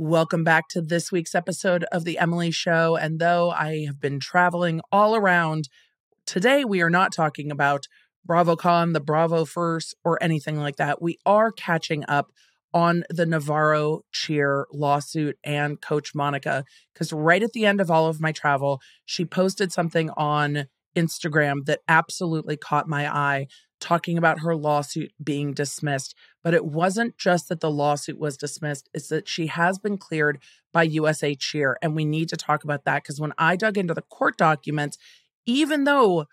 Welcome back to this week's episode of The Emily Show. And though I have been traveling all around, today we are not talking about BravoCon, the Bravo First, or anything like that. We are catching up on the Navarro cheer lawsuit and Coach Monica. Because right at the end of all of my travel, she posted something on Instagram that absolutely caught my eye talking about her lawsuit being dismissed. But it wasn't just that the lawsuit was dismissed, it's that she has been cleared by USA Cheer. And we need to talk about that because when I dug into the court documents, even though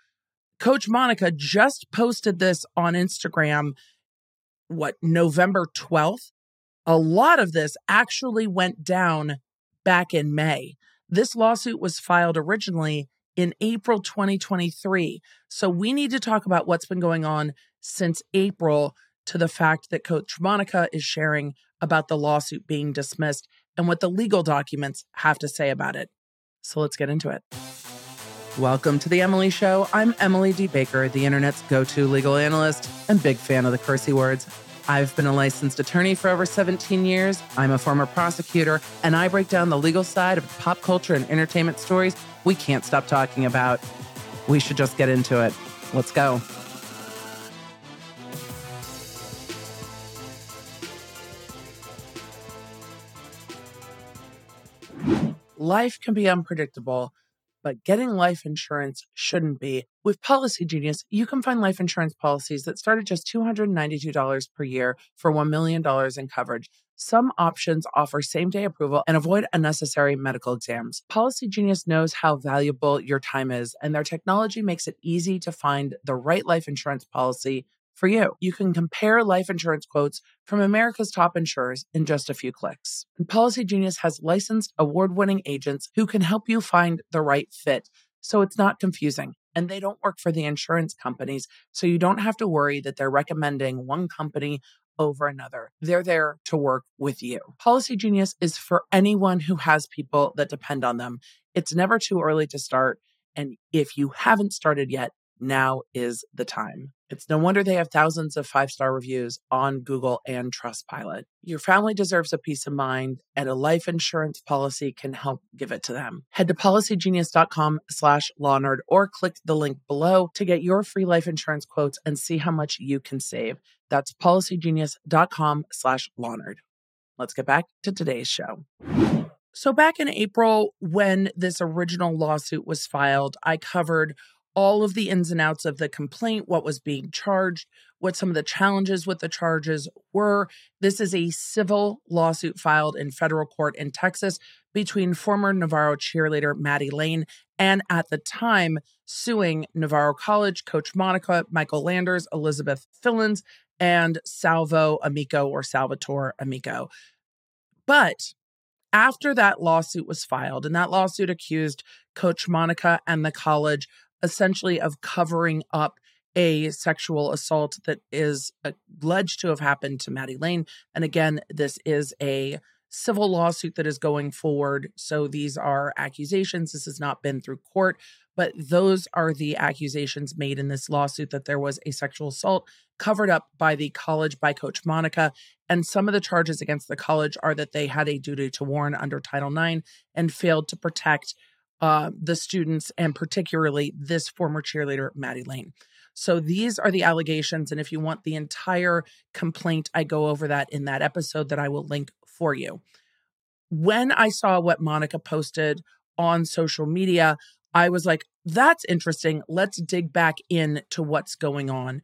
Coach Monica just posted this on Instagram, what, November 12th, a lot of this actually went down back in May. This lawsuit was filed originally in April 2023. So we need to talk about what's been going on since April to the fact that Coach Monica is sharing about the lawsuit being dismissed and what the legal documents have to say about it. So let's get into it. Welcome to The Emily Show. I'm Emily D. Baker, the internet's go to legal analyst and big fan of the cursey words. I've been a licensed attorney for over 17 years. I'm a former prosecutor, and I break down the legal side of pop culture and entertainment stories we can't stop talking about. We should just get into it. Let's go. Life can be unpredictable but getting life insurance shouldn't be. With Policy Genius, you can find life insurance policies that start at just $292 per year for $1 million in coverage. Some options offer same day approval and avoid unnecessary medical exams. Policy Genius knows how valuable your time is, and their technology makes it easy to find the right life insurance policy for you. You can compare life insurance quotes from America's top insurers in just a few clicks. And Policy Genius has licensed award winning agents who can help you find the right fit so it's not confusing. And they don't work for the insurance companies, so you don't have to worry that they're recommending one company over another. They're there to work with you. Policy Genius is for anyone who has people that depend on them. It's never too early to start. And if you haven't started yet, now is the time. It's no wonder they have thousands of five star reviews on Google and Trustpilot. Your family deserves a peace of mind, and a life insurance policy can help give it to them. Head to policygenius.com slash lawnerd or click the link below to get your free life insurance quotes and see how much you can save. That's policygenius.com slash lawnerd. Let's get back to today's show. So, back in April, when this original lawsuit was filed, I covered all of the ins and outs of the complaint, what was being charged, what some of the challenges with the charges were. This is a civil lawsuit filed in federal court in Texas between former Navarro cheerleader Maddie Lane and at the time suing Navarro College coach Monica, Michael Landers, Elizabeth Fillins, and Salvo Amico or Salvatore Amico. But after that lawsuit was filed, and that lawsuit accused Coach Monica and the college essentially of covering up a sexual assault that is uh, alleged to have happened to Maddie Lane. And again, this is a civil lawsuit that is going forward. So these are accusations. This has not been through court, but those are the accusations made in this lawsuit that there was a sexual assault covered up by the college by Coach Monica. And some of the charges against the college are that they had a duty to warn under Title IX and failed to protect uh, the students and particularly this former cheerleader, Maddie Lane. So these are the allegations. And if you want the entire complaint, I go over that in that episode that I will link for you. When I saw what Monica posted on social media, I was like, that's interesting. Let's dig back into what's going on.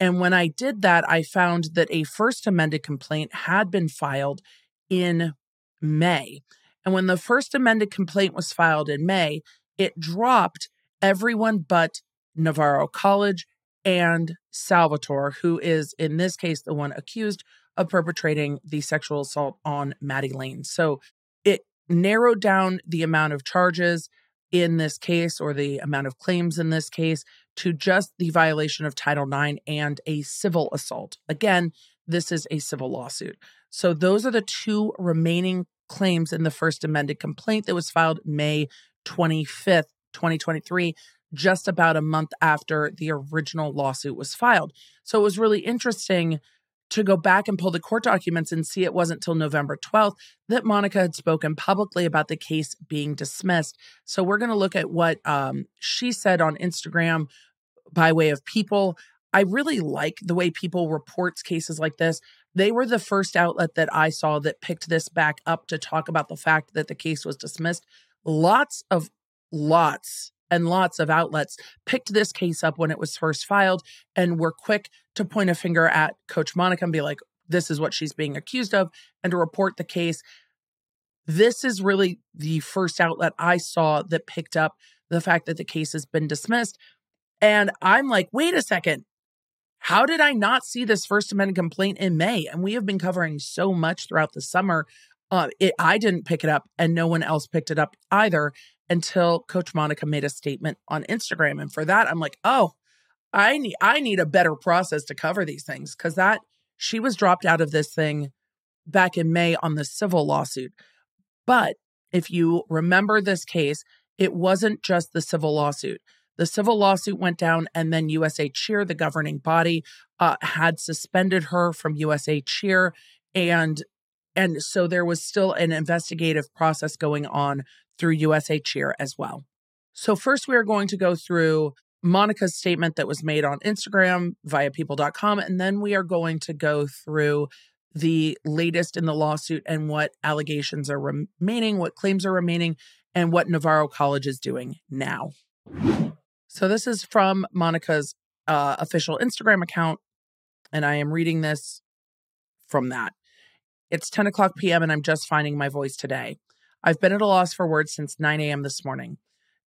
And when I did that, I found that a first amended complaint had been filed in May. And when the first amended complaint was filed in May, it dropped everyone but Navarro College and Salvatore, who is in this case the one accused of perpetrating the sexual assault on Maddie Lane. So it narrowed down the amount of charges in this case or the amount of claims in this case to just the violation of Title IX and a civil assault. Again, this is a civil lawsuit. So those are the two remaining claims in the first amended complaint that was filed May 25th, 2023, just about a month after the original lawsuit was filed. So it was really interesting to go back and pull the court documents and see it wasn't till November 12th that Monica had spoken publicly about the case being dismissed. So we're going to look at what um, she said on Instagram by way of people. I really like the way people reports cases like this. They were the first outlet that I saw that picked this back up to talk about the fact that the case was dismissed. Lots of lots and lots of outlets picked this case up when it was first filed and were quick to point a finger at Coach Monica and be like, this is what she's being accused of, and to report the case. This is really the first outlet I saw that picked up the fact that the case has been dismissed. And I'm like, wait a second. How did I not see this First Amended complaint in May? And we have been covering so much throughout the summer. Uh, it, I didn't pick it up, and no one else picked it up either until Coach Monica made a statement on Instagram. And for that, I'm like, oh, I need I need a better process to cover these things because that she was dropped out of this thing back in May on the civil lawsuit. But if you remember this case, it wasn't just the civil lawsuit. The civil lawsuit went down, and then USA Cheer, the governing body, uh, had suspended her from USA Cheer, and and so there was still an investigative process going on through USA Cheer as well. So first, we are going to go through Monica's statement that was made on Instagram via people.com. And then we are going to go through the latest in the lawsuit and what allegations are remaining, what claims are remaining, and what Navarro College is doing now. So, this is from Monica's uh, official Instagram account, and I am reading this from that. It's 10 o'clock p.m., and I'm just finding my voice today. I've been at a loss for words since 9 a.m. this morning.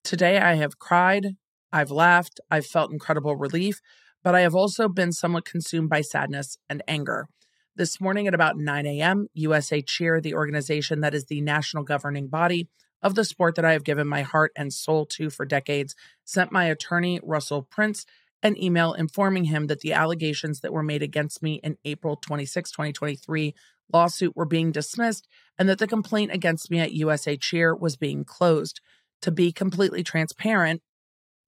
Today, I have cried, I've laughed, I've felt incredible relief, but I have also been somewhat consumed by sadness and anger. This morning at about 9 a.m., USA Cheer, the organization that is the national governing body of the sport that I have given my heart and soul to for decades, sent my attorney, Russell Prince, an email informing him that the allegations that were made against me in April 26, 2023 lawsuit were being dismissed and that the complaint against me at USA Cheer was being closed. To be completely transparent,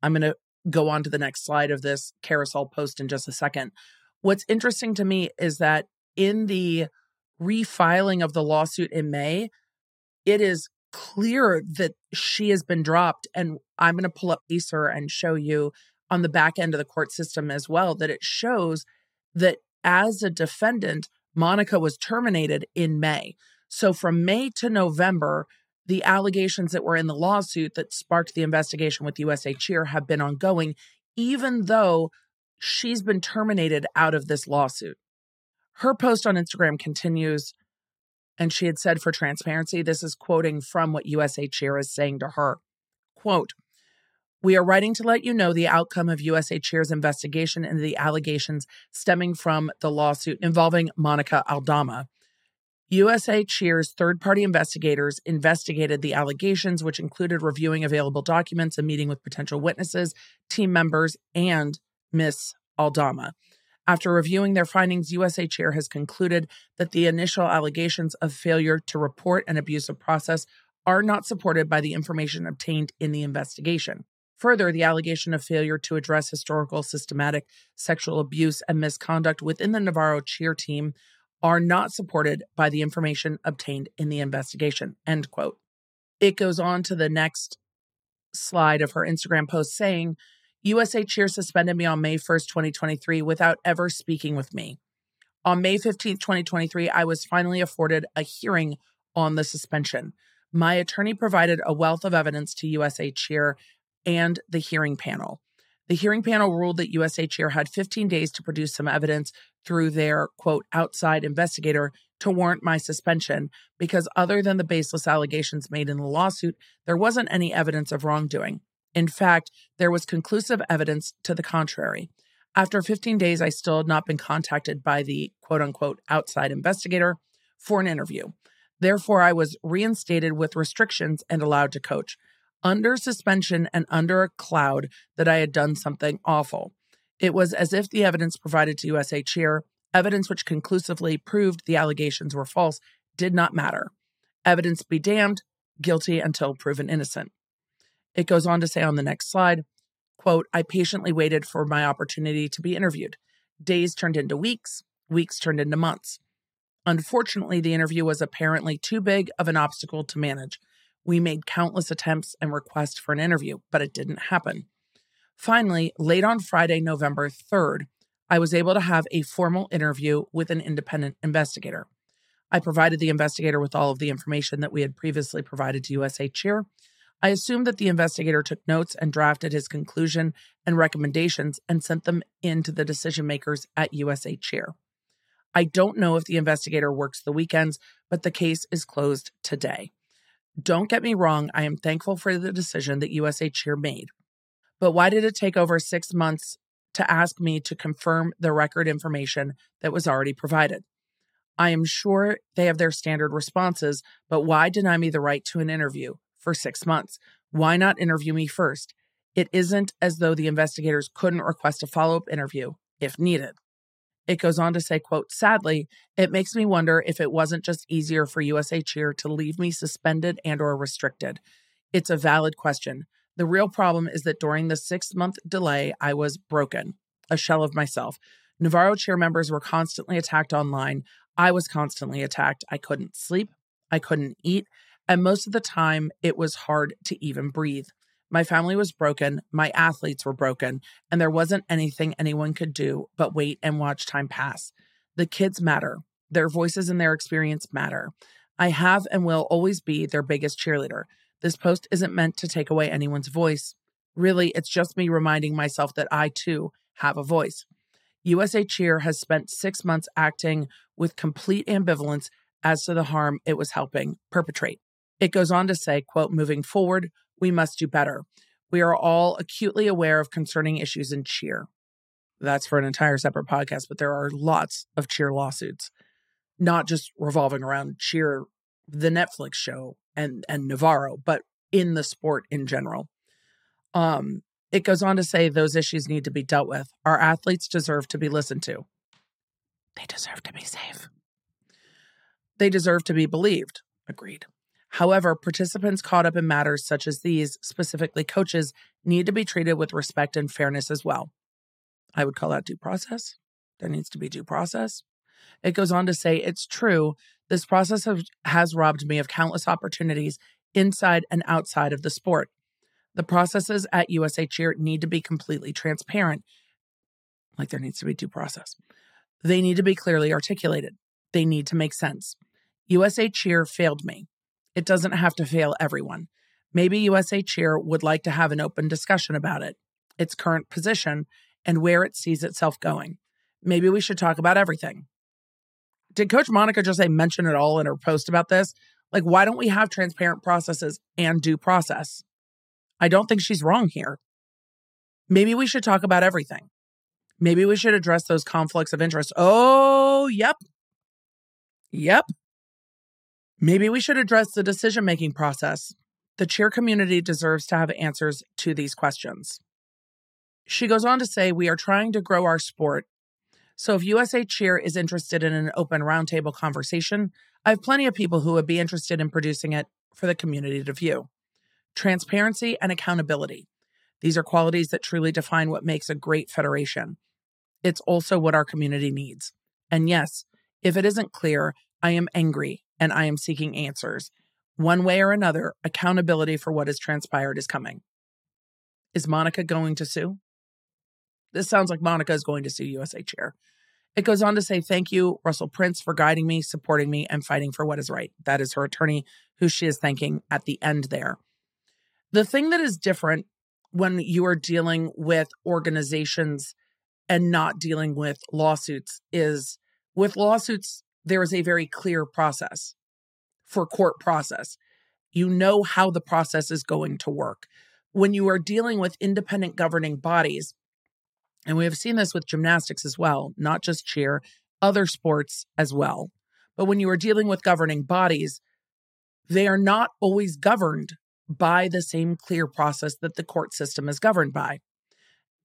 I'm going to go on to the next slide of this carousel post in just a second. What's interesting to me is that in the refiling of the lawsuit in May, it is clear that she has been dropped. And I'm going to pull up Pacer and show you on the back end of the court system as well that it shows that as a defendant, Monica was terminated in May. So from May to November, the allegations that were in the lawsuit that sparked the investigation with USA Cheer have been ongoing, even though she's been terminated out of this lawsuit. Her post on Instagram continues, and she had said for transparency, this is quoting from what USA Cheer is saying to her. Quote, we are writing to let you know the outcome of USA Cheer's investigation into the allegations stemming from the lawsuit involving Monica Aldama. USA Cheer's third party investigators investigated the allegations, which included reviewing available documents and meeting with potential witnesses, team members, and Miss Aldama. After reviewing their findings, USA Cheer has concluded that the initial allegations of failure to report an abusive process are not supported by the information obtained in the investigation. Further, the allegation of failure to address historical systematic sexual abuse and misconduct within the Navarro cheer team are not supported by the information obtained in the investigation. End quote. It goes on to the next slide of her Instagram post saying, USA Cheer suspended me on May 1st, 2023, without ever speaking with me. On May 15th, 2023, I was finally afforded a hearing on the suspension. My attorney provided a wealth of evidence to USA Cheer and the hearing panel. The hearing panel ruled that USA Cheer had 15 days to produce some evidence through their quote outside investigator to warrant my suspension because other than the baseless allegations made in the lawsuit, there wasn't any evidence of wrongdoing. In fact, there was conclusive evidence to the contrary. After 15 days, I still had not been contacted by the quote unquote outside investigator for an interview. Therefore, I was reinstated with restrictions and allowed to coach under suspension and under a cloud that I had done something awful. It was as if the evidence provided to USA Cheer, evidence which conclusively proved the allegations were false, did not matter. Evidence be damned, guilty until proven innocent. It goes on to say on the next slide, quote, I patiently waited for my opportunity to be interviewed. Days turned into weeks, weeks turned into months. Unfortunately, the interview was apparently too big of an obstacle to manage. We made countless attempts and requests for an interview, but it didn't happen. Finally, late on Friday, November 3rd, I was able to have a formal interview with an independent investigator. I provided the investigator with all of the information that we had previously provided to USA Cheer. I assumed that the investigator took notes and drafted his conclusion and recommendations and sent them in to the decision makers at USA Cheer. I don't know if the investigator works the weekends, but the case is closed today. Don't get me wrong, I am thankful for the decision that USA Cheer made. But why did it take over six months to ask me to confirm the record information that was already provided? I am sure they have their standard responses, but why deny me the right to an interview for six months? Why not interview me first? It isn't as though the investigators couldn't request a follow up interview if needed. It goes on to say, quote, sadly, it makes me wonder if it wasn't just easier for USA Cheer to leave me suspended and or restricted. It's a valid question. The real problem is that during the six month delay, I was broken, a shell of myself. Navarro cheer members were constantly attacked online. I was constantly attacked. I couldn't sleep. I couldn't eat. And most of the time, it was hard to even breathe. My family was broken. My athletes were broken. And there wasn't anything anyone could do but wait and watch time pass. The kids matter. Their voices and their experience matter. I have and will always be their biggest cheerleader. This post isn't meant to take away anyone's voice. Really, it's just me reminding myself that I too have a voice. USA Cheer has spent six months acting with complete ambivalence as to the harm it was helping perpetrate. It goes on to say, quote, moving forward, we must do better. We are all acutely aware of concerning issues in cheer. That's for an entire separate podcast, but there are lots of cheer lawsuits, not just revolving around cheer, the Netflix show, and and Navarro, but in the sport in general. Um, it goes on to say those issues need to be dealt with. Our athletes deserve to be listened to. They deserve to be safe. They deserve to be believed. Agreed. However, participants caught up in matters such as these, specifically coaches, need to be treated with respect and fairness as well. I would call that due process. There needs to be due process. It goes on to say it's true this process have, has robbed me of countless opportunities inside and outside of the sport. The processes at USA Cheer need to be completely transparent, like there needs to be due process. They need to be clearly articulated. They need to make sense. USA Cheer failed me. It doesn't have to fail everyone. Maybe USA Cheer would like to have an open discussion about it, its current position, and where it sees itself going. Maybe we should talk about everything did Coach Monica just say mention it all in her post about this? Like, why don't we have transparent processes and due process? I don't think she's wrong here. Maybe we should talk about everything. Maybe we should address those conflicts of interest. Oh, yep. Yep. Maybe we should address the decision making process. The cheer community deserves to have answers to these questions. She goes on to say, We are trying to grow our sport so if USA Cheer is interested in an open roundtable conversation, I have plenty of people who would be interested in producing it for the community to view. Transparency and accountability. These are qualities that truly define what makes a great federation. It's also what our community needs. And yes, if it isn't clear, I am angry and I am seeking answers. One way or another, accountability for what has transpired is coming. Is Monica going to sue? This sounds like Monica is going to sue USA Cheer. It goes on to say, Thank you, Russell Prince, for guiding me, supporting me, and fighting for what is right. That is her attorney, who she is thanking at the end there. The thing that is different when you are dealing with organizations and not dealing with lawsuits is with lawsuits, there is a very clear process for court process. You know how the process is going to work. When you are dealing with independent governing bodies, and we have seen this with gymnastics as well, not just cheer, other sports as well. But when you are dealing with governing bodies, they are not always governed by the same clear process that the court system is governed by.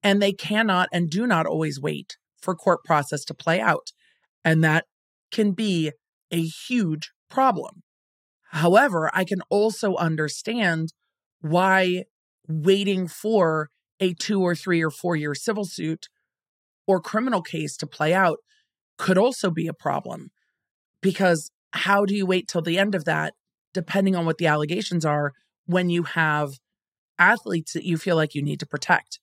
And they cannot and do not always wait for court process to play out. And that can be a huge problem. However, I can also understand why waiting for a two or three or four year civil suit or criminal case to play out could also be a problem because how do you wait till the end of that, depending on what the allegations are, when you have athletes that you feel like you need to protect?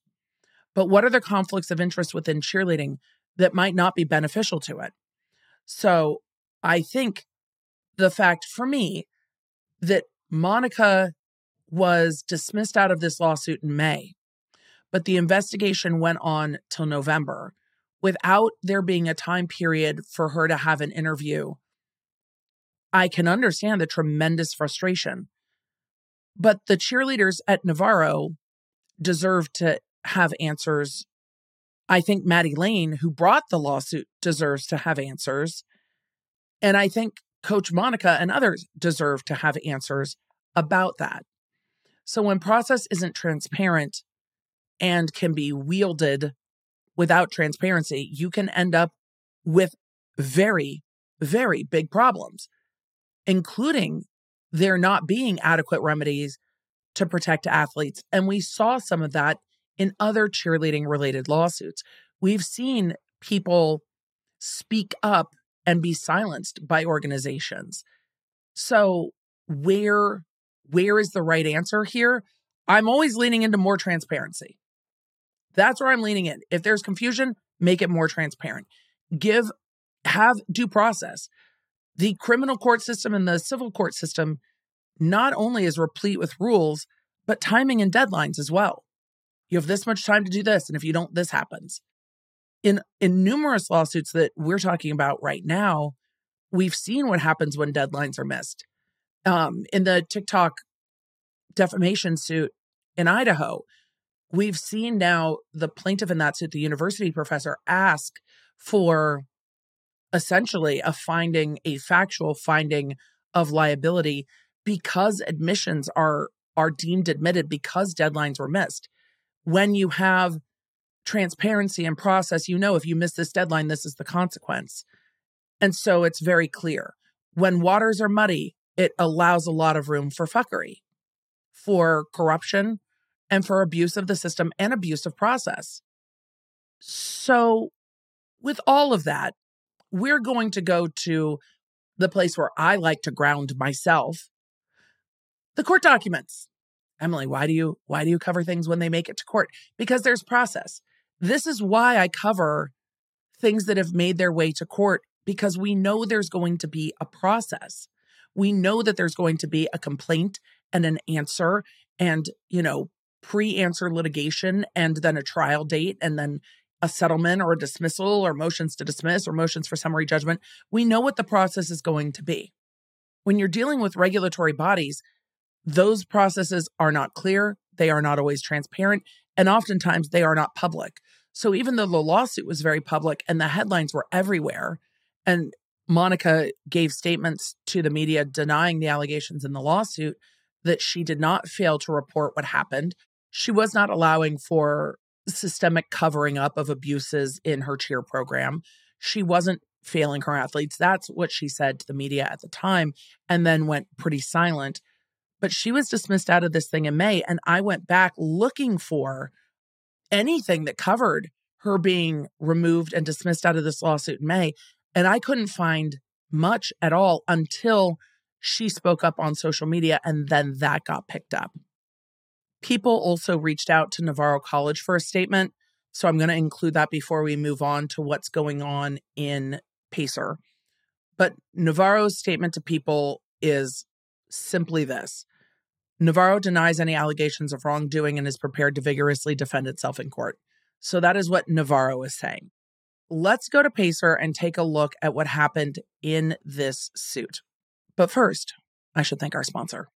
But what are the conflicts of interest within cheerleading that might not be beneficial to it? So I think the fact for me that Monica was dismissed out of this lawsuit in May, but the investigation went on till November without there being a time period for her to have an interview. I can understand the tremendous frustration. But the cheerleaders at Navarro deserve to have answers. I think Maddie Lane, who brought the lawsuit, deserves to have answers. And I think Coach Monica and others deserve to have answers about that. So when process isn't transparent and can be wielded without transparency, you can end up with very, very big problems, including there not being adequate remedies to protect athletes. And we saw some of that in other cheerleading related lawsuits. We've seen people speak up and be silenced by organizations. So where where is the right answer here? I'm always leaning into more transparency. That's where I'm leaning in. If there's confusion, make it more transparent. Give have due process. The criminal court system and the civil court system not only is replete with rules, but timing and deadlines as well. You have this much time to do this, and if you don't, this happens in in numerous lawsuits that we're talking about right now, we've seen what happens when deadlines are missed. Um, in the TikTok defamation suit in Idaho, we've seen now the plaintiff in that suit, the university professor, ask for essentially a finding, a factual finding of liability because admissions are are deemed admitted because deadlines were missed. When you have transparency and process, you know, if you miss this deadline, this is the consequence. And so it's very clear. When waters are muddy, it allows a lot of room for fuckery, for corruption, and for abuse of the system and abuse of process. So, with all of that, we're going to go to the place where I like to ground myself the court documents. Emily, why do you why do you cover things when they make it to court? Because there's process. This is why I cover things that have made their way to court because we know there's going to be a process. We know that there's going to be a complaint and an answer and, you know, pre answer litigation and then a trial date and then a settlement or a dismissal or motions to dismiss or motions for summary judgment. We know what the process is going to be. When you're dealing with regulatory bodies, those processes are not clear, they are not always transparent, and oftentimes they are not public. So even though the lawsuit was very public and the headlines were everywhere, and Monica gave statements to the media denying the allegations in the lawsuit that she did not fail to report what happened. She was not allowing for systemic covering up of abuses in her cheer program. She wasn't failing her athletes. That's what she said to the media at the time, and then went pretty silent. But she was dismissed out of this thing in May. And I went back looking for anything that covered her being removed and dismissed out of this lawsuit in May. And I couldn't find much at all until she spoke up on social media, and then that got picked up. People also reached out to Navarro College for a statement. So I'm going to include that before we move on to what's going on in Pacer. But Navarro's statement to people is simply this Navarro denies any allegations of wrongdoing and is prepared to vigorously defend itself in court. So that is what Navarro is saying. Let's go to Pacer and take a look at what happened in this suit. But first, I should thank our sponsor.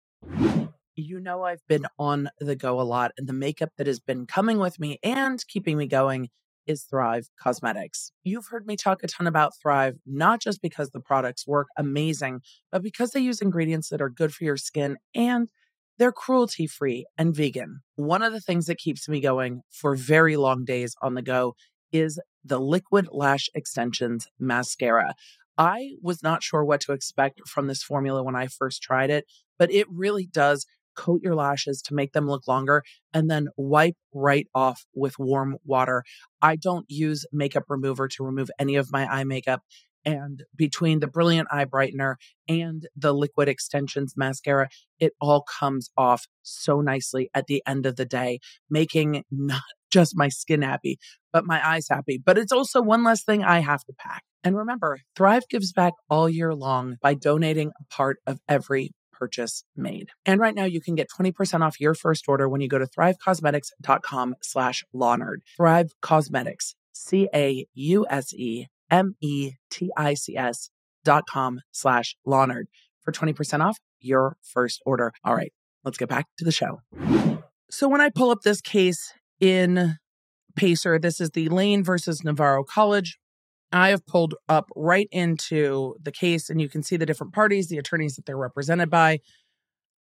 You know, I've been on the go a lot, and the makeup that has been coming with me and keeping me going is Thrive Causemetics. You've heard me talk a ton about Thrive, not just because the products work amazing, but because they use ingredients that are good for your skin and they're cruelty free and vegan. One of the things that keeps me going for very long days on the go is the Liquid Lash Extensions Mascara. I was not sure what to expect from this formula when I first tried it, but it really does coat your lashes to make them look longer, and then wipe right off with warm water. I don't use makeup remover to remove any of my eye makeup. And between the brilliant eye brightener and the liquid extensions mascara, it all comes off so nicely at the end of the day, making not just my skin happy, but my eyes happy. But it's also one less thing I have to pack. And remember, Thrive gives back all year long by donating a part of every purchase made. And right now you can get 20% off your first order when you go to thrivecausemetics.com slash lawnerd. Thrive Causemetics, C-A-U-S-E M-E-T-I-C-S dot com slash lawnerd for 20% off your first order. All right, let's get back to the show. So when I pull up this case in Pacer, this is the Lane versus Navarro College. I have pulled up right into the case, and you can see the different parties, the attorneys that they're represented by.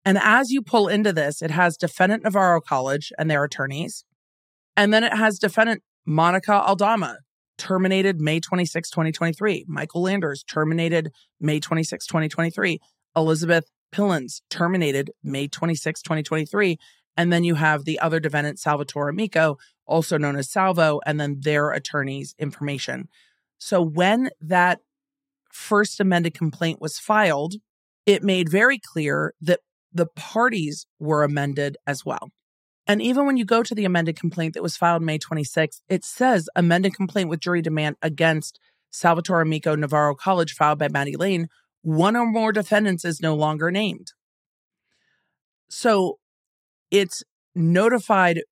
And as you pull into this, it has defendant Navarro College and their attorneys. And then it has defendant Monica Aldama, terminated May 26, 2023. Michael Landers, terminated May 26, 2023. Elizabeth Pillins, terminated May 26, 2023. And then you have the other defendant, Salvatore Amico, also known as Salvo, and then their attorney's information. So when that first amended complaint was filed, it made very clear that the parties were amended as well. And even when you go to the amended complaint that was filed May 26th, it says amended complaint with jury demand against Salvatore Amico Navarro College filed by Maddie Lane. One or more defendants is no longer named. So it's notified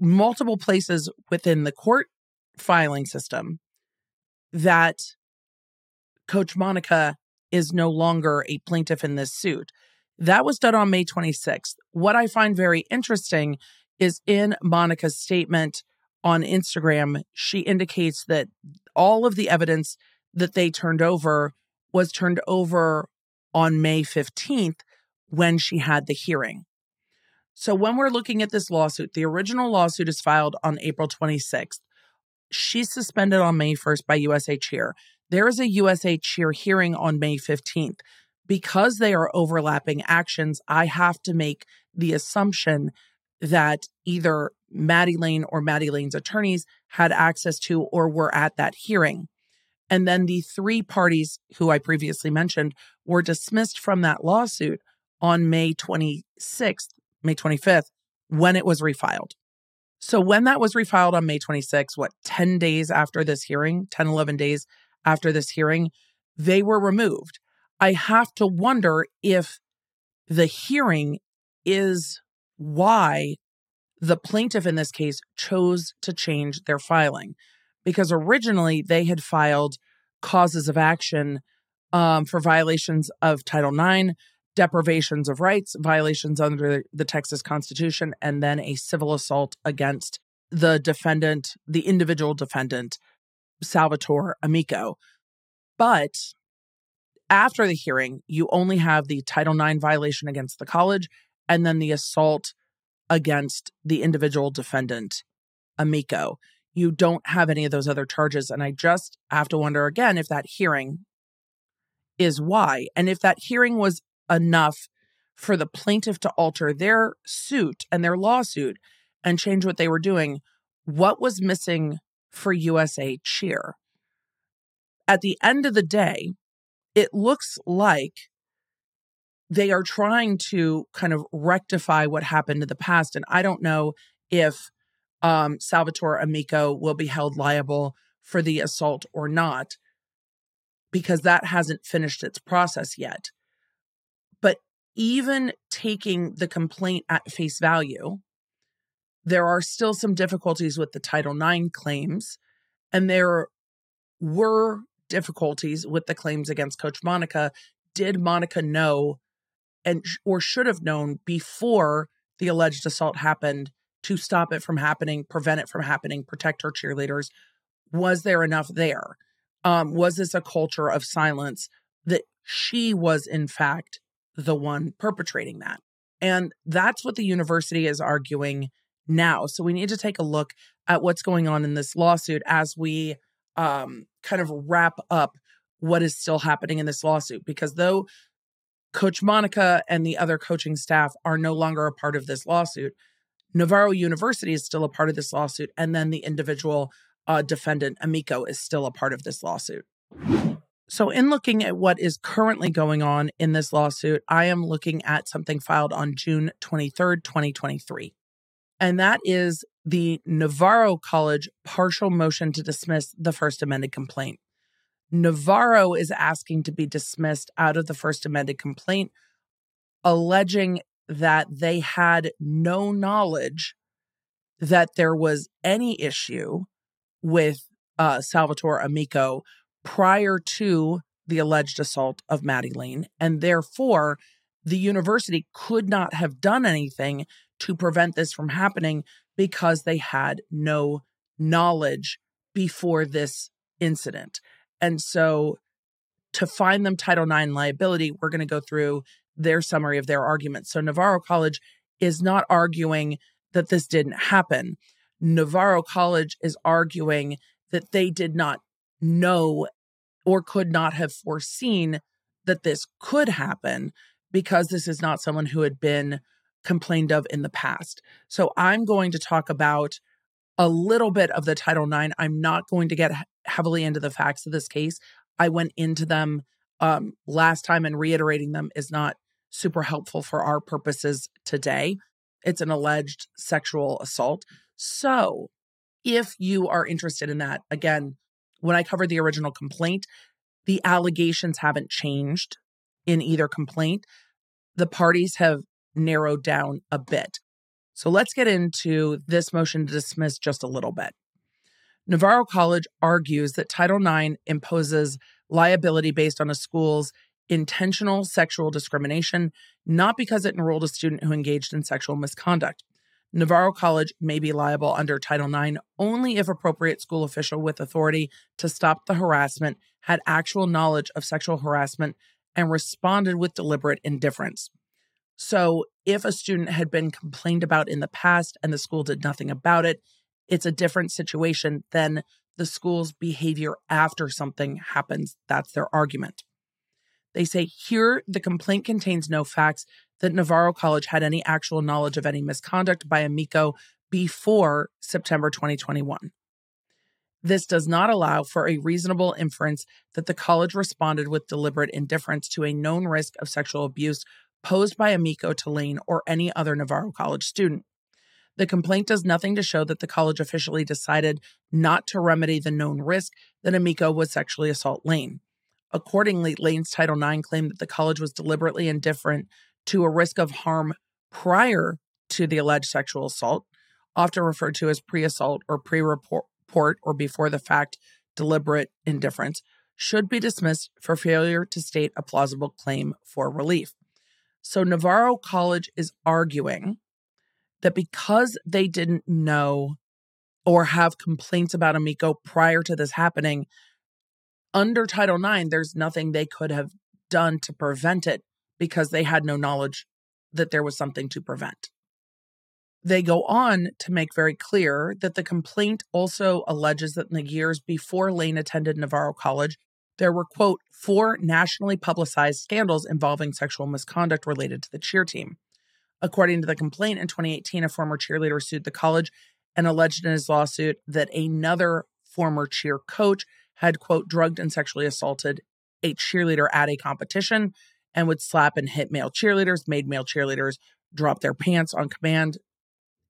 multiple places within the court filing system that Coach Monica is no longer a plaintiff in this suit. That was done on May 26th. What I find very interesting is in Monica's statement on Instagram, she indicates that all of the evidence that they turned over was turned over on May 15th when she had the hearing. So when we're looking at this lawsuit, the original lawsuit is filed on April 26th. She's suspended on May 1st by USA Cheer. There is a USA Cheer hearing on May 15th. Because they are overlapping actions, I have to make the assumption that either Maddie Lane or Maddie Lane's attorneys had access to or were at that hearing. And then the three parties who I previously mentioned were dismissed from that lawsuit on May 26th, May 25th, when it was refiled. So when that was refiled on May 26th, what, 10 days after this hearing, 10, 11 days after this hearing, they were removed. I have to wonder if the hearing is why the plaintiff in this case chose to change their filing. Because originally they had filed causes of action um, for violations of Title IX, deprivations of rights, violations under the Texas Constitution, and then a civil assault against the defendant, the individual defendant, Salvatore Amico. But after the hearing, you only have the Title IX violation against the college and then the assault against the individual defendant, Amico. You don't have any of those other charges. And I just have to wonder again if that hearing is why. And if that hearing was enough for the plaintiff to alter their suit and their lawsuit and change what they were doing, what was missing for USA Cheer? At the end of the day, it looks like they are trying to kind of rectify what happened in the past. And I don't know if um, Salvatore Amico will be held liable for the assault or not, because that hasn't finished its process yet But even taking the complaint at face value, there are still some difficulties with the Title IX claims. And there were difficulties with the claims against Coach Monica. Did Monica know and or should have known before the alleged assault happened to stop it from happening, prevent it from happening, protect her cheerleaders? Was there enough there? Um, was this a culture of silence that she was in fact the one perpetrating that. And that's what the university is arguing now. So we need to take a look at what's going on in this lawsuit as we um, kind of wrap up what is still happening in this lawsuit. Because though Coach Monica and the other coaching staff are no longer a part of this lawsuit. Navarro University is still a part of this lawsuit, and then the individual uh, defendant, Amico, is still a part of this lawsuit. So, in looking at what is currently going on in this lawsuit, I am looking at something filed on June 23rd, 2023. And that is the Navarro College partial motion to dismiss the First Amended complaint. Navarro is asking to be dismissed out of the First Amended complaint, alleging that they had no knowledge that there was any issue with uh, Salvatore Amico prior to the alleged assault of Maddie Lane. And therefore, the university could not have done anything to prevent this from happening because they had no knowledge before this incident. And so to find them Title IX liability, we're going to go through their summary of their argument. So Navarro College is not arguing that this didn't happen. Navarro College is arguing that they did not know or could not have foreseen that this could happen because this is not someone who had been complained of in the past. So I'm going to talk about a little bit of the Title IX. I'm not going to get heavily into the facts of this case. I went into them um, last time, and reiterating them is not super helpful for our purposes today. It's an alleged sexual assault. So, if you are interested in that, again, when I covered the original complaint, the allegations haven't changed in either complaint. The parties have narrowed down a bit. So let's get into this motion to dismiss just a little bit. Navarro College argues that Title IX imposes liability based on a school's intentional sexual discrimination, not because it enrolled a student who engaged in sexual misconduct. Navarro College may be liable under Title IX only if appropriate school official with authority to stop the harassment had actual knowledge of sexual harassment and responded with deliberate indifference. So, if a student had been complained about in the past and the school did nothing about it, it's a different situation than the school's behavior after something happens. That's their argument. They say here the complaint contains no facts that Navarro College had any actual knowledge of any misconduct by Amico before September 2021. This does not allow for a reasonable inference that the college responded with deliberate indifference to a known risk of sexual abuse posed by Amico to Lane or any other Navarro College student. The complaint does nothing to show that the college officially decided not to remedy the known risk that Amico would sexually assault Lane. Accordingly, Lane's Title IX claimed that the college was deliberately indifferent to a risk of harm prior to the alleged sexual assault, often referred to as pre assault or pre report or before the fact deliberate indifference, should be dismissed for failure to state a plausible claim for relief. So, Navarro College is arguing that because they didn't know or have complaints about Amico prior to this happening, under Title IX, there's nothing they could have done to prevent it because they had no knowledge that there was something to prevent. They go on to make very clear that the complaint also alleges that in the years before Lane attended Navarro College, there were, quote, four nationally publicized scandals involving sexual misconduct related to the cheer team. According to the complaint in 2018, a former cheerleader sued the college and alleged in his lawsuit that another former cheer coach had, quote, drugged and sexually assaulted a cheerleader at a competition and would slap and hit male cheerleaders, made male cheerleaders drop their pants on command,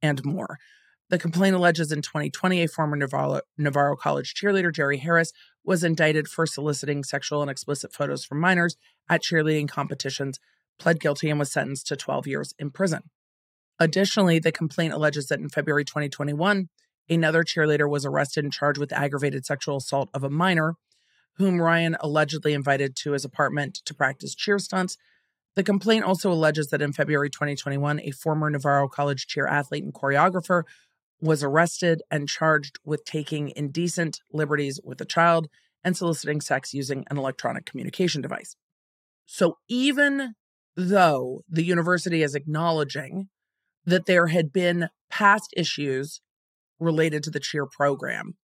and more. The complaint alleges in 2020 a former Navarro, Navarro College cheerleader, Jerry Harris, was indicted for soliciting sexual and explicit photos from minors at cheerleading competitions, pled guilty, and was sentenced to 12 years in prison. Additionally, the complaint alleges that in February 2021, another cheerleader was arrested and charged with aggravated sexual assault of a minor, whom Ryan allegedly invited to his apartment to practice cheer stunts the complaint also alleges that in February 2021, a former Navarro College cheer athlete and choreographer was arrested and charged with taking indecent liberties with a child and soliciting sex using an electronic communication device. So even though the university is acknowledging that there had been past issues related to the cheer program,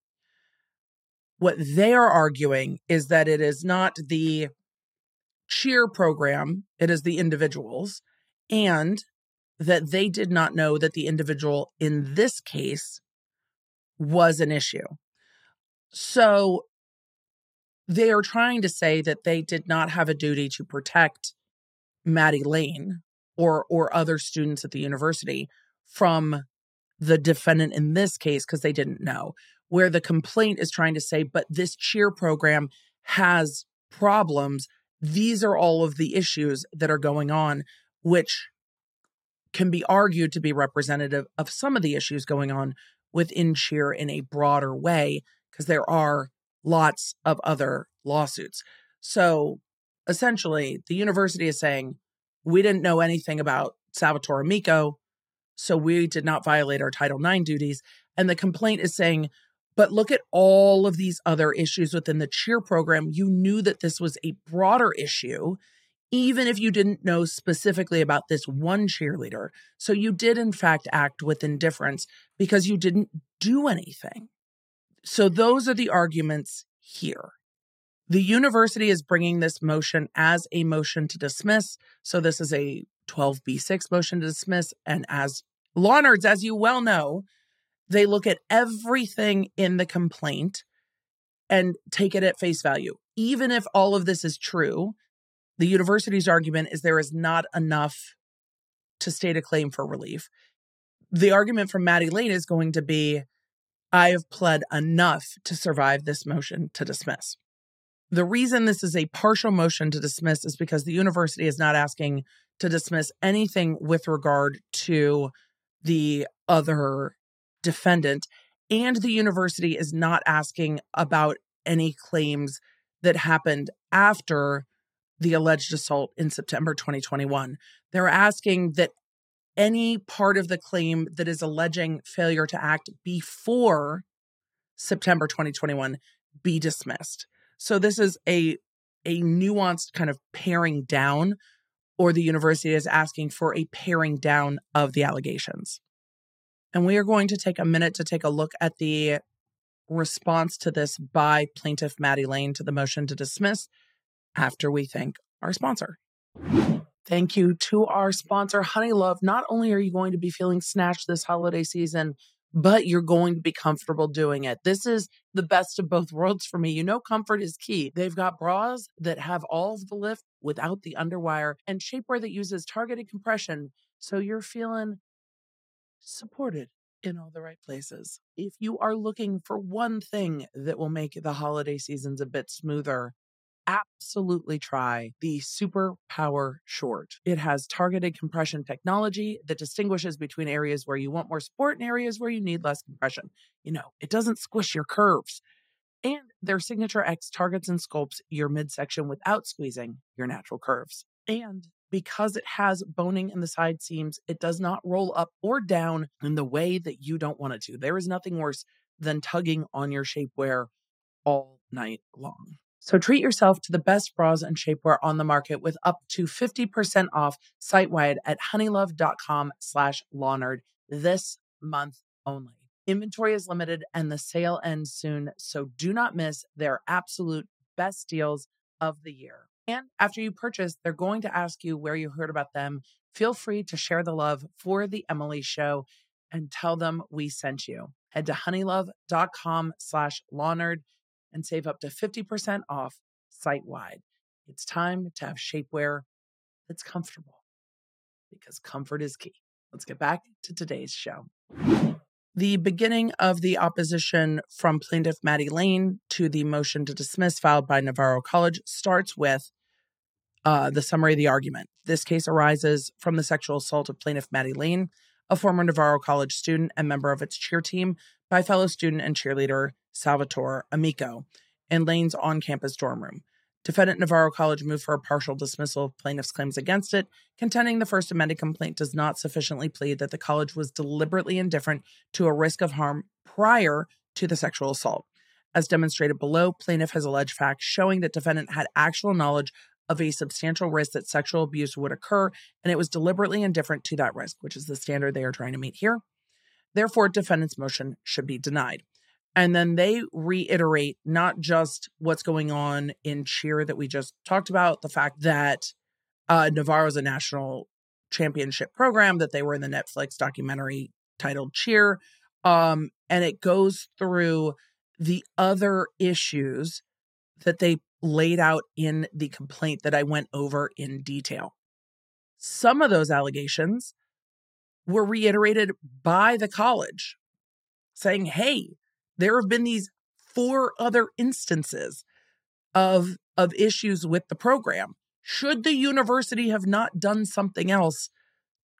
what they are arguing is that it is not the cheer program, it is the individuals, and that they did not know that the individual in this case was an issue. So they are trying to say that they did not have a duty to protect Maddie Lane or or other students at the university from the defendant in this case because they didn't know where the complaint is trying to say but this cheer program has problems these are all of the issues that are going on which can be argued to be representative of some of the issues going on within cheer in a broader way because there are lots of other lawsuits. So essentially, the university is saying, we didn't know anything about Salvatore Amico, so we did not violate our Title IX duties. And the complaint is saying, but look at all of these other issues within the cheer program. You knew that this was a broader issue, even if you didn't know specifically about this one cheerleader. So you did, in fact, act with indifference because you didn't do anything. So those are the arguments here. The university is bringing this motion as a motion to dismiss. So this is a 12b6 motion to dismiss. And as law nerds, as you well know, they look at everything in the complaint and take it at face value. Even if all of this is true, the university's argument is there is not enough to state a claim for relief. The argument from Maddie Lane is going to be I have pled enough to survive this motion to dismiss. The reason this is a partial motion to dismiss is because the university is not asking to dismiss anything with regard to the other defendant. And the university is not asking about any claims that happened after the alleged assault in September 2021. They're asking that any part of the claim that is alleging failure to act before September 2021 be dismissed. So this is a a nuanced kind of paring down or the university is asking for a paring down of the allegations. And we are going to take a minute to take a look at the response to this by plaintiff Maddie Lane to the motion to dismiss after we thank our sponsor. Thank you to our sponsor, Honeylove. Not only are you going to be feeling snatched this holiday season, but you're going to be comfortable doing it. This is the best of both worlds for me. You know, comfort is key. They've got bras that have all of the lift without the underwire and shapewear that uses targeted compression. So you're feeling supported in all the right places. If you are looking for one thing that will make the holiday seasons a bit smoother, absolutely try the Super Power Short. It has targeted compression technology that distinguishes between areas where you want more support and areas where you need less compression. You know, it doesn't squish your curves. And their Signature X targets and sculpts your midsection without squeezing your natural curves. And because it has boning in the side seams, it does not roll up or down in the way that you don't want it to. There is nothing worse than tugging on your shapewear all night long. So treat yourself to the best bras and shapewear on the market with up to 50% off site-wide at honeylove.com slash lawnerd this month only. Inventory is limited and the sale ends soon, so do not miss their absolute best deals of the year. And after you purchase, they're going to ask you where you heard about them. Feel free to share the love for the Emily Show and tell them we sent you. Head to honeylove.com slash lawnerd and save up to 50% off site wide. It's time to have shapewear that's comfortable because comfort is key. Let's get back to today's show. The beginning of the opposition from plaintiff Maddie Lane to the motion to dismiss filed by Navarro College starts with uh, the summary of the argument. This case arises from the sexual assault of plaintiff Maddie Lane, a former Navarro College student and member of its cheer team, by fellow student and cheerleader Salvatore Amico in Lane's on campus dorm room. Defendant Navarro College moved for a partial dismissal of plaintiff's claims against it, contending the first amended complaint does not sufficiently plead that the college was deliberately indifferent to a risk of harm prior to the sexual assault. As demonstrated below, plaintiff has alleged facts showing that defendant had actual knowledge of a substantial risk that sexual abuse would occur, and it was deliberately indifferent to that risk, which is the standard they are trying to meet here. Therefore, defendant's motion should be denied. And then they reiterate not just what's going on in cheer that we just talked about, the fact that uh, Navarro is a national championship program, that they were in the Netflix documentary titled Cheer. Um, and it goes through the other issues that they laid out in the complaint that I went over in detail. Some of those allegations were reiterated by the college saying, hey, there have been these four other instances of, of issues with the program. Should the university have not done something else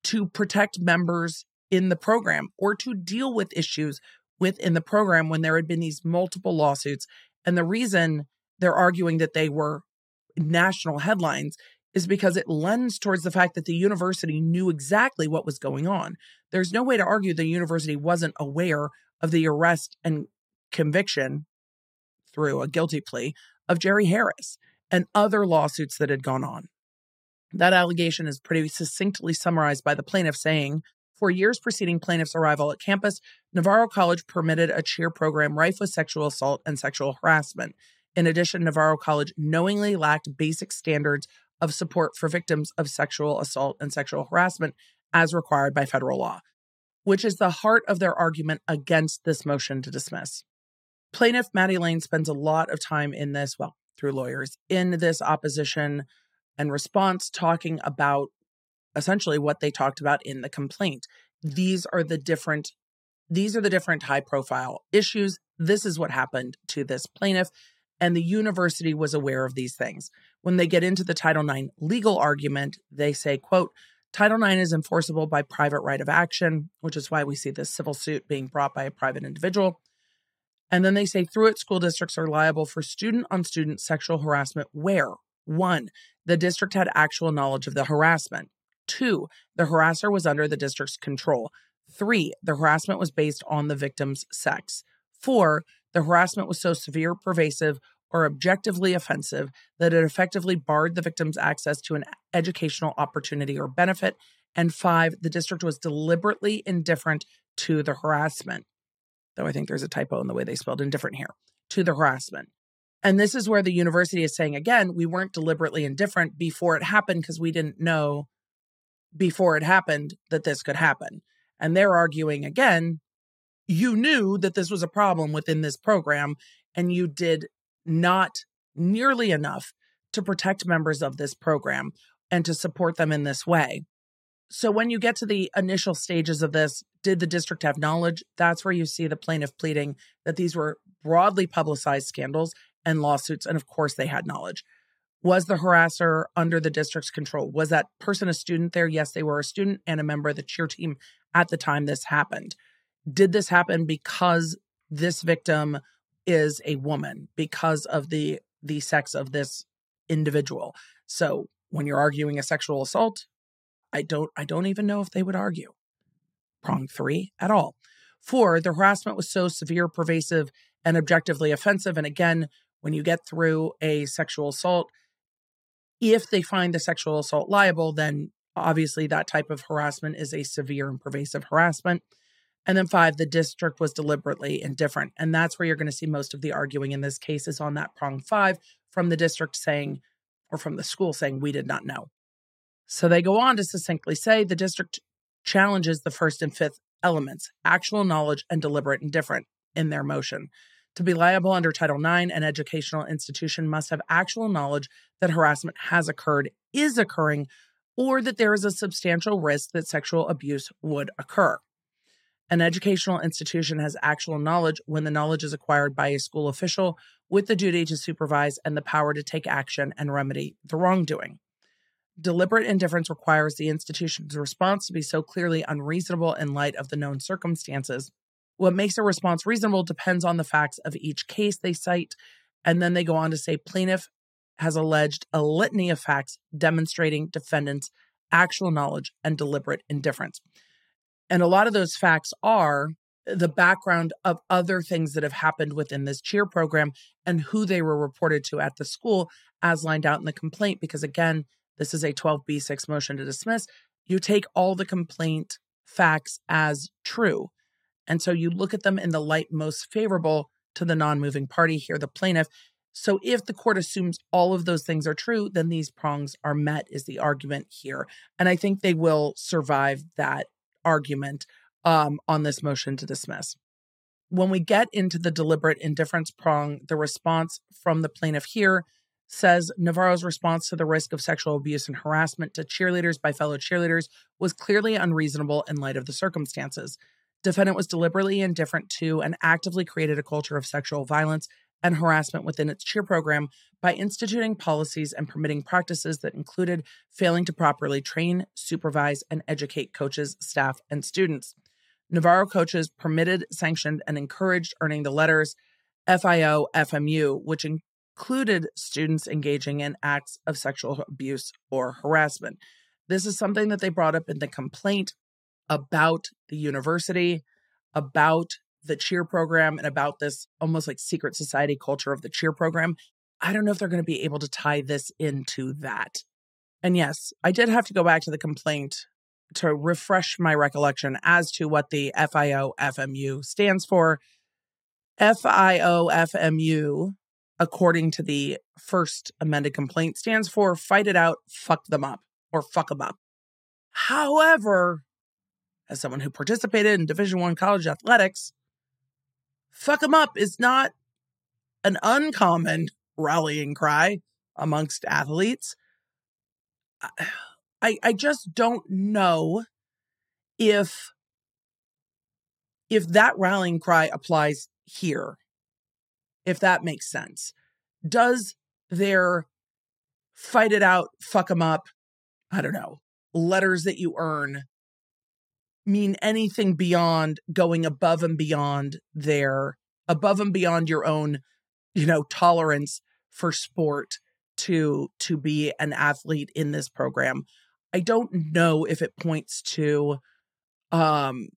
to protect members in the program or to deal with issues within the program when there had been these multiple lawsuits? And the reason they're arguing that they were national headlines is because it lends towards the fact that the university knew exactly what was going on. There's no way to argue the university wasn't aware of the arrest and conviction through a guilty plea of Jerry Harris and other lawsuits that had gone on. That allegation is pretty succinctly summarized by the plaintiff saying, for years preceding plaintiff's arrival at campus, Navarro College permitted a cheer program rife with sexual assault and sexual harassment. In addition, Navarro College knowingly lacked basic standards of support for victims of sexual assault and sexual harassment as required by federal law, which is the heart of their argument against this motion to dismiss. Plaintiff Maddie Lane spends a lot of time in this, well, through lawyers, in this opposition and response, talking about essentially what they talked about in the complaint. These are the different these are the different high profile issues. This is what happened to this plaintiff and the university was aware of these things. When they get into the Title IX legal argument, they say, quote, Title IX is enforceable by private right of action, which is why we see this civil suit being brought by a private individual. And then they say through it, school districts are liable for student on student sexual harassment where one, the district had actual knowledge of the harassment. Two, the harasser was under the district's control. Three, the harassment was based on the victim's sex. Four, the harassment was so severe, pervasive, or objectively offensive that it effectively barred the victim's access to an educational opportunity or benefit. And five, the district was deliberately indifferent to the harassment. Though I think there's a typo in the way they spelled indifferent here to the harassment. And this is where the university is saying again, we weren't deliberately indifferent before it happened because we didn't know before it happened that this could happen. And they're arguing again, you knew that this was a problem within this program and you did not nearly enough to protect members of this program and to support them in this way. So, when you get to the initial stages of this, did the district have knowledge? That's where you see the plaintiff pleading that these were broadly publicized scandals and lawsuits. And of course, they had knowledge. Was the harasser under the district's control? Was that person a student there? Yes, they were a student and a member of the cheer team at the time this happened did this happen because this victim is a woman because of the the sex of this individual. So when you're arguing a sexual assault i don't i don't even know if they would argue. Prong 3 at all. 4 the harassment was so severe pervasive and objectively offensive and again when you get through a sexual assault if they find the sexual assault liable then obviously that type of harassment is a severe and pervasive harassment and then five, the district was deliberately indifferent. And that's where you're going to see most of the arguing in this case is on that prong five from the district saying, or from the school saying, we did not know. So they go on to succinctly say the district challenges the first and fifth elements, actual knowledge and deliberate indifference in their motion. To be liable under Title IX, an educational institution must have actual knowledge that harassment has occurred, is occurring, or that there is a substantial risk that sexual abuse would occur. An educational institution has actual knowledge when the knowledge is acquired by a school official with the duty to supervise and the power to take action and remedy the wrongdoing. Deliberate indifference requires the institution's response to be so clearly unreasonable in light of the known circumstances. What makes a response reasonable depends on the facts of each case they cite. And then they go on to say plaintiff has alleged a litany of facts demonstrating defendant's actual knowledge and deliberate indifference. And a lot of those facts are the background of other things that have happened within this cheer program and who they were reported to at the school as lined out in the complaint. Because again, this is a 12B6 motion to dismiss. You take all the complaint facts as true. And so you look at them in the light most favorable to the non moving party here, the plaintiff. So if the court assumes all of those things are true, then these prongs are met, is the argument here. And I think they will survive that argument um, on this motion to dismiss. When we get into the deliberate indifference prong, the response from the plaintiff here says Navarro's response to the risk of sexual abuse and harassment to cheerleaders by fellow cheerleaders was clearly unreasonable in light of the circumstances. Defendant was deliberately indifferent to and actively created a culture of sexual violence and harassment within its cheer program by instituting policies and permitting practices that included failing to properly train, supervise, and educate coaches, staff, and students. Navarro coaches permitted, sanctioned, and encouraged earning the letters FIO FMU, which included students engaging in acts of sexual abuse or harassment. This is something that they brought up in the complaint about the university, about the cheer program and about this almost like secret society culture of the cheer program. I don't know if they're going to be able to tie this into that. And yes, I did have to go back to the complaint to refresh my recollection as to what the FIO FMU stands for. FIO FMU, according to the first amended complaint, stands for fight it out, fuck them up, or fuck them up. However, as someone who participated in Division One college athletics, fuck them up is not an uncommon rallying cry amongst athletes. I, I just don't know if if that rallying cry applies here if that makes sense does their fight it out fuck them up i don't know letters that you earn mean anything beyond going above and beyond their above and beyond your own you know tolerance for sport to to be an athlete in this program. I don't know if it points to um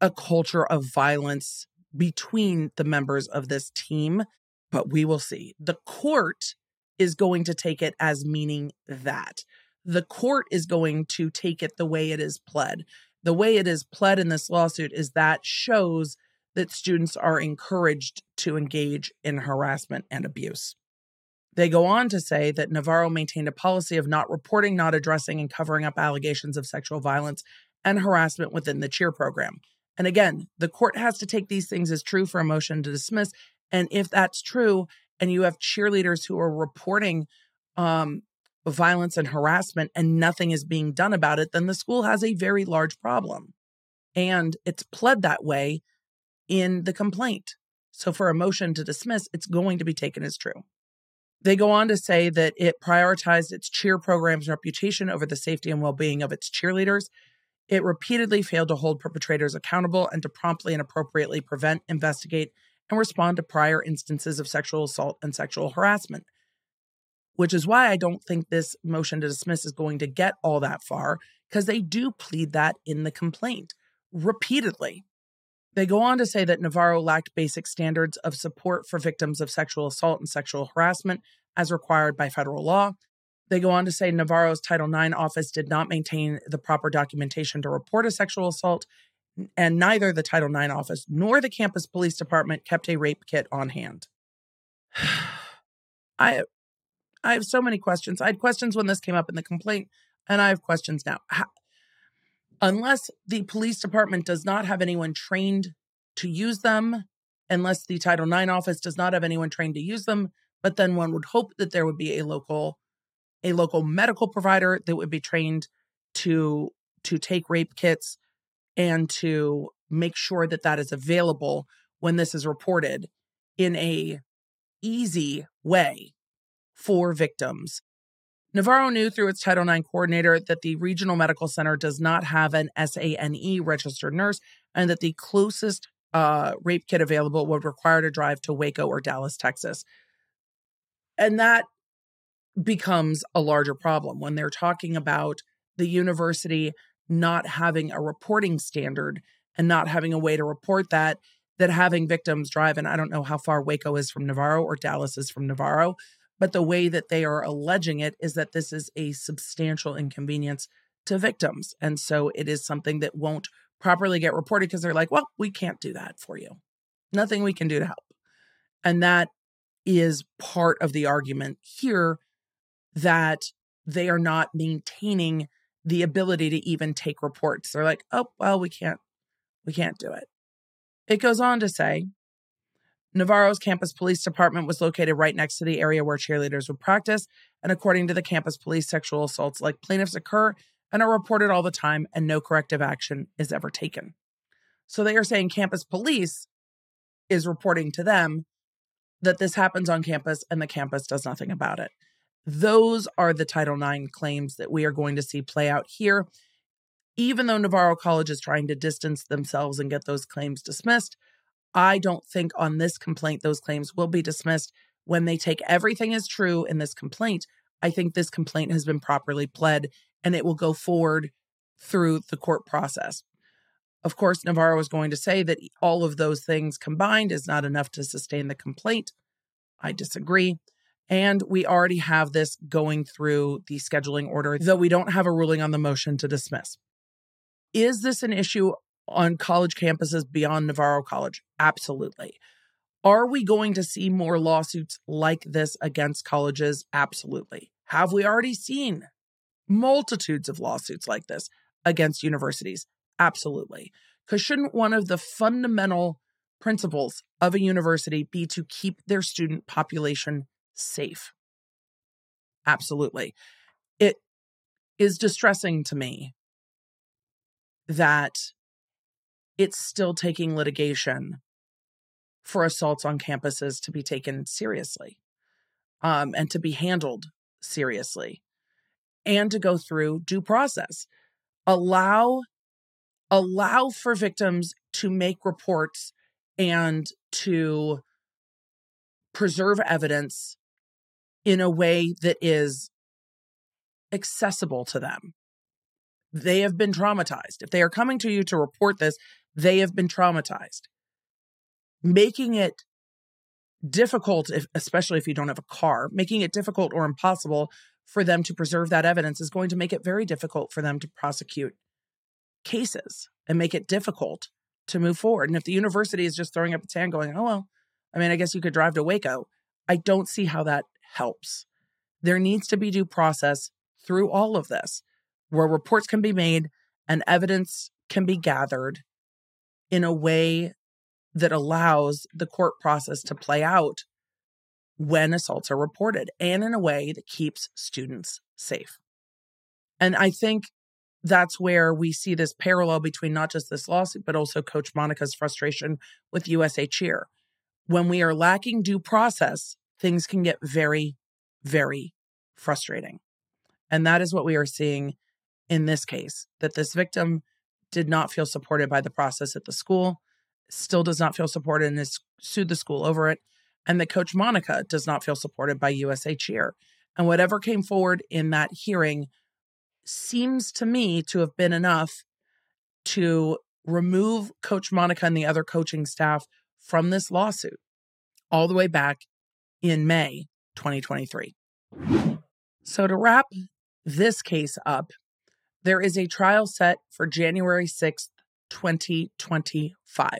a culture of violence between the members of this team but we will see. The court is going to take it as meaning that. The court is going to take it the way it is pled the way it is pled in this lawsuit is that shows that students are encouraged to engage in harassment and abuse. They go on to say that Navarro maintained a policy of not reporting, not addressing, and covering up allegations of sexual violence and harassment within the cheer program. And again, the court has to take these things as true for a motion to dismiss. And if that's true, and you have cheerleaders who are reporting um, violence and harassment and nothing is being done about it, then the school has a very large problem. And it's pled that way in the complaint. So for a motion to dismiss, it's going to be taken as true. They go on to say that it prioritized its cheer program's reputation over the safety and well being of its cheerleaders. It repeatedly failed to hold perpetrators accountable and to promptly and appropriately prevent, investigate, and respond to prior instances of sexual assault and sexual harassment which is why I don't think this motion to dismiss is going to get all that far because they do plead that in the complaint repeatedly. They go on to say that Navarro lacked basic standards of support for victims of sexual assault and sexual harassment as required by federal law. They go on to say Navarro's Title IX office did not maintain the proper documentation to report a sexual assault, and neither the Title IX office nor the campus police department kept a rape kit on hand. I I have so many questions. I had questions when this came up in the complaint, and I have questions now. How, unless the police department does not have anyone trained to use them, unless the Title IX office does not have anyone trained to use them, but then one would hope that there would be a local a local medical provider that would be trained to to take rape kits and to make sure that that is available when this is reported in a easy way for victims. Navarro knew through its Title IX coordinator that the regional medical center does not have an SANE registered nurse and that the closest uh, rape kit available would require to drive to Waco or Dallas, Texas. And that becomes a larger problem when they're talking about the university not having a reporting standard and not having a way to report that that having victims drive and I don't know how far Waco is from Navarro or Dallas is from Navarro, but the way that they are alleging it is that this is a substantial inconvenience to victims. And so it is something that won't properly get reported because they're like, well, we can't do that for you. Nothing we can do to help. And that is part of the argument here that they are not maintaining the ability to even take reports. They're like, oh, well, we can't, we can't do it. It goes on to say Navarro's campus police department was located right next to the area where cheerleaders would practice. And according to the campus police, sexual assaults like plaintiffs occur and are reported all the time, and no corrective action is ever taken. So they are saying campus police is reporting to them that this happens on campus and the campus does nothing about it. Those are the Title IX claims that we are going to see play out here. Even though Navarro College is trying to distance themselves and get those claims dismissed, I don't think on this complaint those claims will be dismissed when they take everything as true in this complaint. I think this complaint has been properly pled and it will go forward through the court process. Of course, Navarro is going to say that all of those things combined is not enough to sustain the complaint. I disagree. And we already have this going through the scheduling order, though we don't have a ruling on the motion to dismiss. Is this an issue on college campuses beyond Navarro College? Absolutely. Are we going to see more lawsuits like this against colleges? Absolutely. Have we already seen multitudes of lawsuits like this against universities? Absolutely. Because shouldn't one of the fundamental principles of a university be to keep their student population safe? Absolutely. It is distressing to me that it's still taking litigation for assaults on campuses to be taken seriously um, and to be handled seriously and to go through due process. Allow allow for victims to make reports and to preserve evidence in a way that is accessible to them. They have been traumatized. If they are coming to you to report this they have been traumatized. Making it difficult, if, especially if you don't have a car, making it difficult or impossible for them to preserve that evidence is going to make it very difficult for them to prosecute cases and make it difficult to move forward. And if the university is just throwing up its hand going, oh, well, I mean, I guess you could drive to Waco, I don't see how that helps. There needs to be due process through all of this where reports can be made and evidence can be gathered in a way that allows the court process to play out when assaults are reported and in a way that keeps students safe. And I think that's where we see this parallel between not just this lawsuit, but also Coach Monica's frustration with USA Cheer. When we are lacking due process, things can get very, very frustrating. And that is what we are seeing in this case that this victim did not feel supported by the process at the school, still does not feel supported and has sued the school over it. And that Coach Monica does not feel supported by USA Cheer. And whatever came forward in that hearing seems to me to have been enough to remove Coach Monica and the other coaching staff from this lawsuit all the way back in May 2023. So, to wrap this case up, there is a trial set for January 6th, 2025.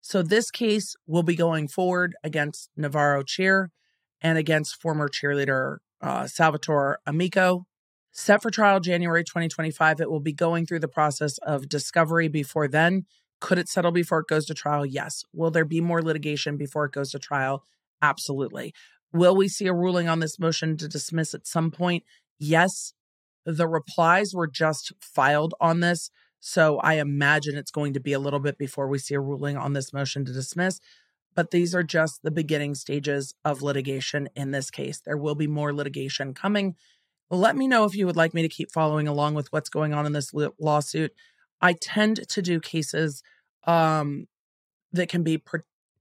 So this case will be going forward against Navarro Cheer and against former cheerleader uh, Salvatore Amico. Set for trial January 2025, it will be going through the process of discovery before then. Could it settle before it goes to trial? Yes. Will there be more litigation before it goes to trial? Absolutely. Will we see a ruling on this motion to dismiss at some point? Yes. The replies were just filed on this. So I imagine it's going to be a little bit before we see a ruling on this motion to dismiss. But these are just the beginning stages of litigation in this case. There will be more litigation coming. Let me know if you would like me to keep following along with what's going on in this lawsuit. I tend to do cases um, that can be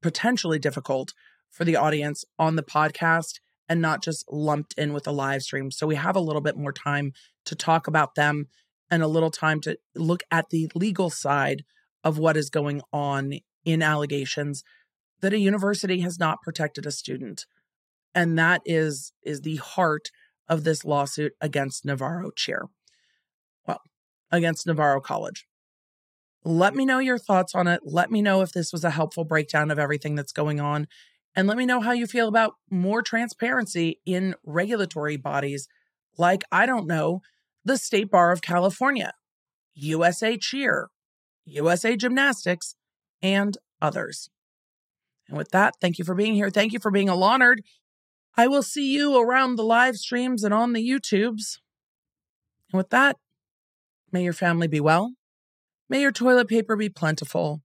potentially difficult for the audience on the podcast and not just lumped in with a live stream. So we have a little bit more time to talk about them and a little time to look at the legal side of what is going on in allegations that a university has not protected a student. And that is is the heart of this lawsuit against Navarro Cheer. Well, against Navarro College. Let me know your thoughts on it. Let me know if this was a helpful breakdown of everything that's going on. And let me know how you feel about more transparency in regulatory bodies like, I don't know, the State Bar of California, USA Cheer, USA Gymnastics, and others. And with that, thank you for being here. Thank you for being a Lawnerd. I will see you around the live streams and on the YouTubes. And with that, may your family be well. May your toilet paper be plentiful.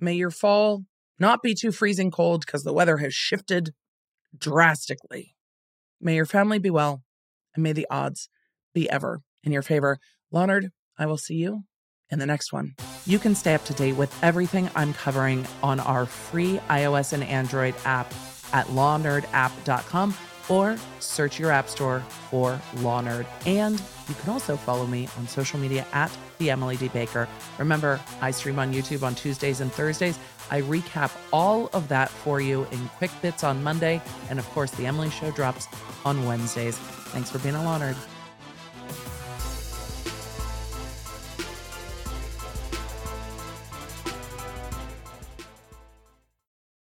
May your fall not be too freezing cold because the weather has shifted drastically. May your family be well, and may the odds be ever in your favor. Lawnerd, I will see you in the next one. You can stay up to date with everything I'm covering on our free iOS and Android app at lawnerdapp.com or search your app store for Law Nerd. And you can also follow me on social media at the Emily D. Baker. Remember, I stream on YouTube on Tuesdays and Thursdays. I recap all of that for you in quick bits on Monday. And of course, the Emily Show drops on Wednesdays. Thanks for being a Nerd.